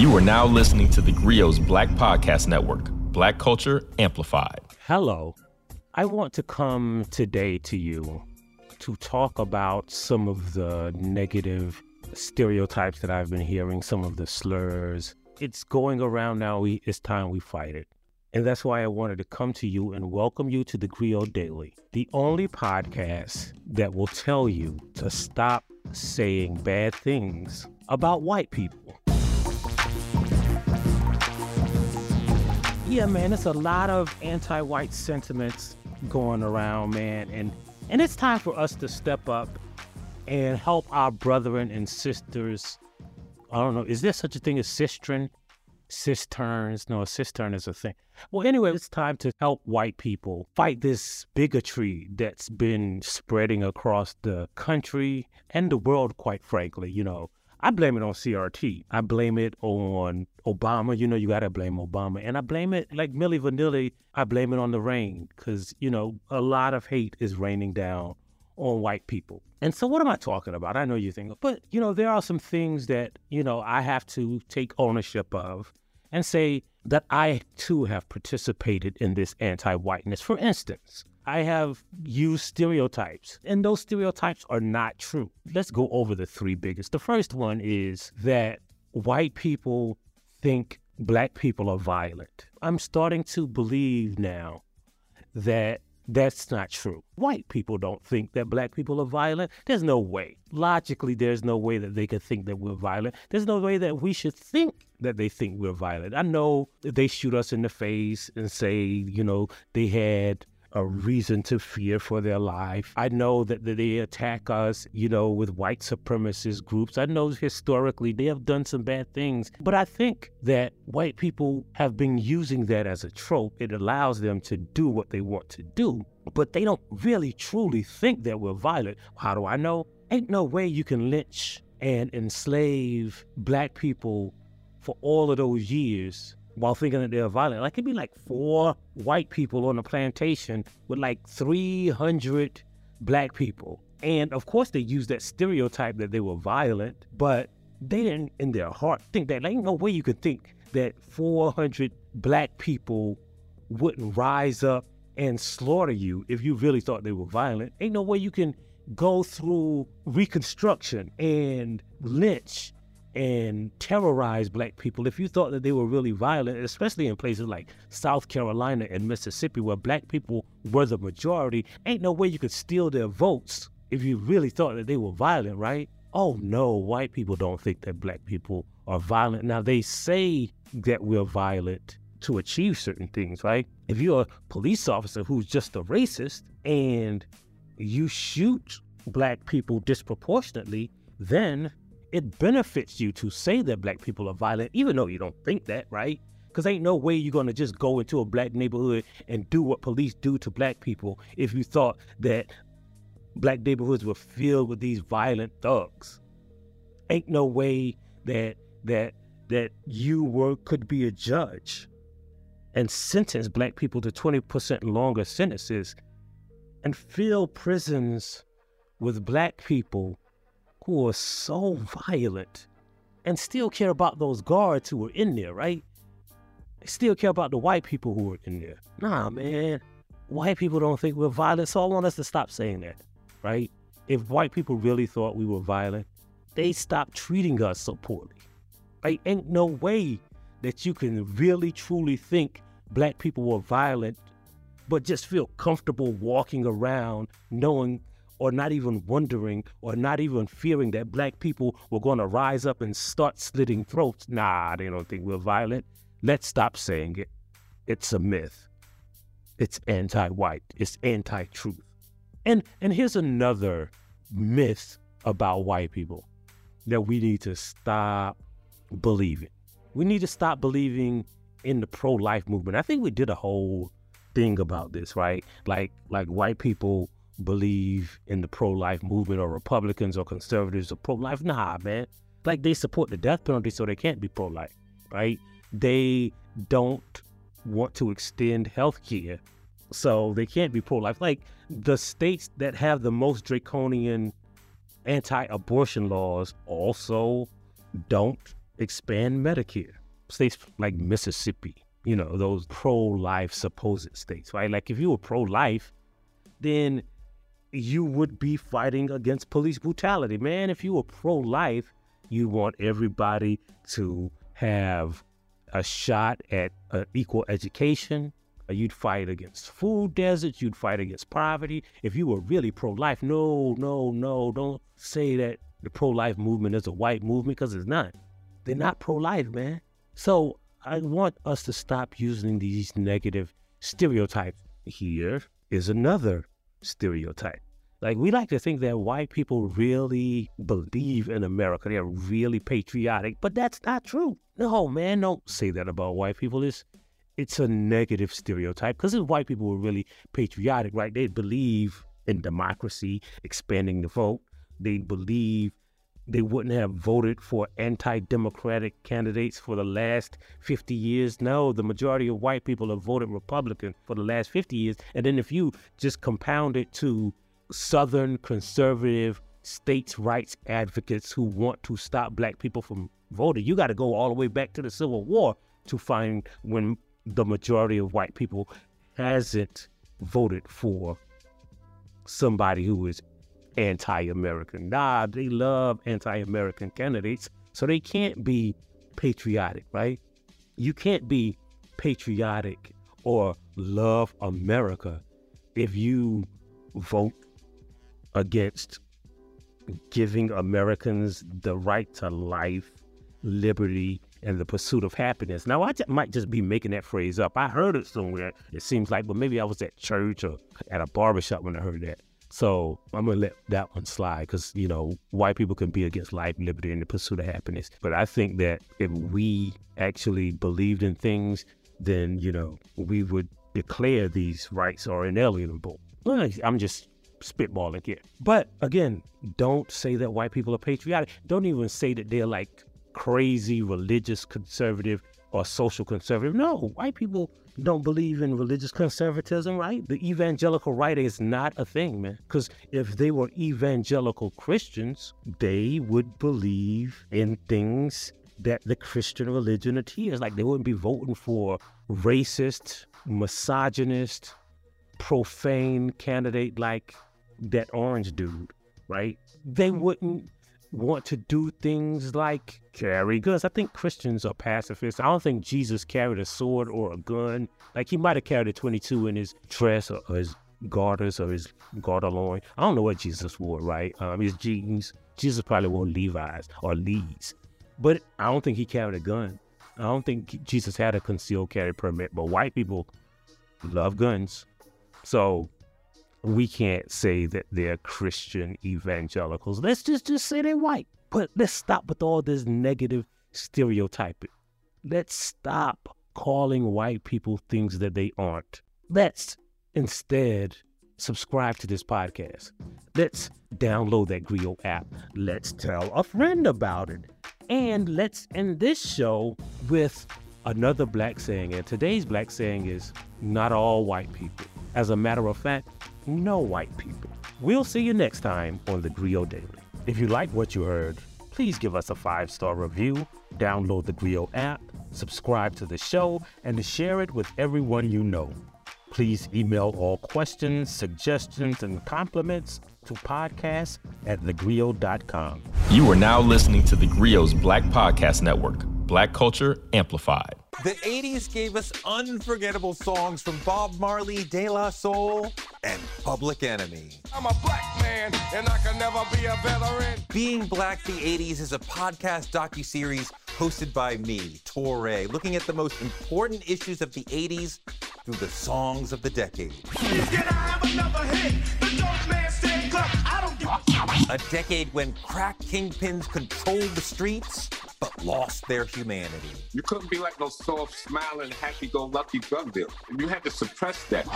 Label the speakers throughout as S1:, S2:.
S1: You are now listening to the Grio's Black Podcast Network, Black Culture Amplified.
S2: Hello. I want to come today to you to talk about some of the negative stereotypes that I've been hearing, some of the slurs. It's going around now. We, it's time we fight it. And that's why I wanted to come to you and welcome you to the Grio Daily, the only podcast that will tell you to stop saying bad things about white people. Yeah, man, it's a lot of anti-white sentiments going around, man, and and it's time for us to step up and help our brethren and sisters. I don't know, is there such a thing as sistren? Cisterns? No, a cistern is a thing. Well, anyway, it's time to help white people fight this bigotry that's been spreading across the country and the world, quite frankly. You know, I blame it on CRT. I blame it on Obama. You know, you got to blame Obama. And I blame it, like Milli Vanilli, I blame it on the rain because, you know, a lot of hate is raining down on white people. And so, what am I talking about? I know you think, but, you know, there are some things that, you know, I have to take ownership of and say that I too have participated in this anti whiteness. For instance, I have used stereotypes, and those stereotypes are not true. Let's go over the three biggest. The first one is that white people think black people are violent. I'm starting to believe now that that's not true. White people don't think that black people are violent. There's no way. Logically, there's no way that they could think that we're violent. There's no way that we should think that they think we're violent. I know they shoot us in the face and say, you know, they had a reason to fear for their life. I know that they attack us, you know, with white supremacist groups. I know historically they have done some bad things, but I think that white people have been using that as a trope. It allows them to do what they want to do, but they don't really truly think that we're violent. How do I know? Ain't no way you can lynch and enslave black people for all of those years while thinking that they're violent. Like it'd be like four white people on a plantation with like 300 black people. And of course, they used that stereotype that they were violent, but they didn't in their heart think that. There ain't no way you could think that 400 black people wouldn't rise up and slaughter you if you really thought they were violent. Ain't no way you can go through Reconstruction and lynch and terrorize black people if you thought that they were really violent, especially in places like South Carolina and Mississippi where black people were the majority, ain't no way you could steal their votes if you really thought that they were violent, right? Oh no, white people don't think that black people are violent. Now they say that we're violent to achieve certain things, right? If you're a police officer who's just a racist and you shoot black people disproportionately, then it benefits you to say that black people are violent, even though you don't think that, right? Because ain't no way you're gonna just go into a black neighborhood and do what police do to black people if you thought that black neighborhoods were filled with these violent thugs. Ain't no way that that that you were could be a judge and sentence black people to 20% longer sentences and fill prisons with black people who are so violent and still care about those guards who were in there, right? They still care about the white people who were in there. Nah, man. White people don't think we're violent, so I want us to stop saying that, right? If white people really thought we were violent, they stop treating us so poorly. Right? Ain't no way that you can really truly think black people were violent, but just feel comfortable walking around knowing or not even wondering or not even fearing that black people were going to rise up and start slitting throats. Nah, they don't think we're violent. Let's stop saying it. It's a myth. It's anti-white. It's anti-truth. And and here's another myth about white people that we need to stop believing. We need to stop believing in the pro-life movement. I think we did a whole thing about this, right? Like like white people believe in the pro-life movement or Republicans or conservatives or pro-life. Nah, man. Like they support the death penalty so they can't be pro-life, right? They don't want to extend health care so they can't be pro-life. Like the states that have the most draconian anti-abortion laws also don't expand Medicare. States like Mississippi, you know, those pro life supposed states, right? Like if you were pro life, then you would be fighting against police brutality. Man, if you were pro life, you want everybody to have a shot at uh, equal education. Uh, you'd fight against food deserts. You'd fight against poverty. If you were really pro life, no, no, no, don't say that the pro life movement is a white movement because it's not. They're not pro life, man. So I want us to stop using these negative stereotypes. Here is another stereotype. Like we like to think that white people really believe in America. They're really patriotic, but that's not true. No, man, don't say that about white people. It's it's a negative stereotype because if white people were really patriotic, right, they'd believe in democracy, expanding the vote. They'd believe they wouldn't have voted for anti-democratic candidates for the last 50 years. No, the majority of white people have voted Republican for the last 50 years. And then if you just compound it to Southern conservative states' rights advocates who want to stop black people from voting, you got to go all the way back to the Civil War to find when the majority of white people hasn't voted for somebody who is anti-American. Nah, they love anti-American candidates, so they can't be patriotic, right? You can't be patriotic or love America if you vote against giving Americans the right to life, liberty, and the pursuit of happiness. Now, I might just be making that phrase up. I heard it somewhere, it seems like, but maybe I was at church or at a barbershop when I heard that. So I'm gonna let that one slide because you know white people can be against life, liberty, and the pursuit of happiness. But I think that if we actually believed in things, then you know we would declare these rights are inalienable. I'm just spitballing here. But again, don't say that white people are patriotic. Don't even say that they're like crazy religious conservative or social conservative. No, white people don't believe in religious conservatism, right? The evangelical right is not a thing, man. Because if they were evangelical Christians, they would believe in things that the Christian religion adheres. Like they wouldn't be voting for racist, misogynist, profane candidate like that orange dude, right? They wouldn't want to do things like carry guns. I think Christians are pacifists. I don't think Jesus carried a sword or a gun. Like he might have carried a 22 in his dress or, his garters or his garterloin. I don't know what Jesus wore, right? Um, his jeans. Jesus probably wore Levi's or Lee's. But I don't think he carried a gun. I don't think Jesus had a concealed carry permit. But white people love guns. So we can't say that they're Christian evangelicals. Let's just, just say they're white. But let's stop with all this negative stereotyping. Let's stop calling white people things that they aren't. Let's instead subscribe to this podcast. Let's download that Grio app. Let's tell a friend about it. And let's end this show with another black saying. And today's black saying is not all white people. As a matter of fact, no white people. We'll see you next time on the Grio Daily. If you like what you heard, please give us a five star review, download the Grio app, subscribe to the show, and share it with everyone you know. Please email all questions, suggestions, and compliments to podcast at thegrio.com.
S1: You are now listening to the Grio's Black Podcast Network, Black Culture Amplified.
S3: The 80s gave us unforgettable songs from Bob Marley, De La Soul, and Public Enemy.
S4: I'm a black man, and I can never be a veteran.
S3: Being Black the 80s is a podcast docu-series hosted by me, Touré, looking at the most important issues of the 80s through the songs of the decade. A decade when crack kingpins controlled the streets but lost their humanity.
S5: You couldn't be like no soft, smiling, happy-go-lucky drug dealer. You had to suppress that.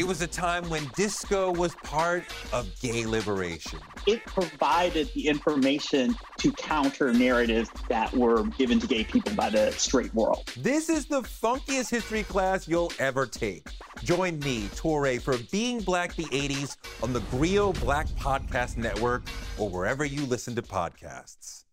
S3: It was a time when disco was part of gay liberation.
S6: It provided the information to counter narratives that were given to gay people by the straight world.
S3: This is the funkiest history class you'll ever take. Join me, Touré, for Being Black the 80s on the Grio Black Podcast Network or wherever you listen to podcasts.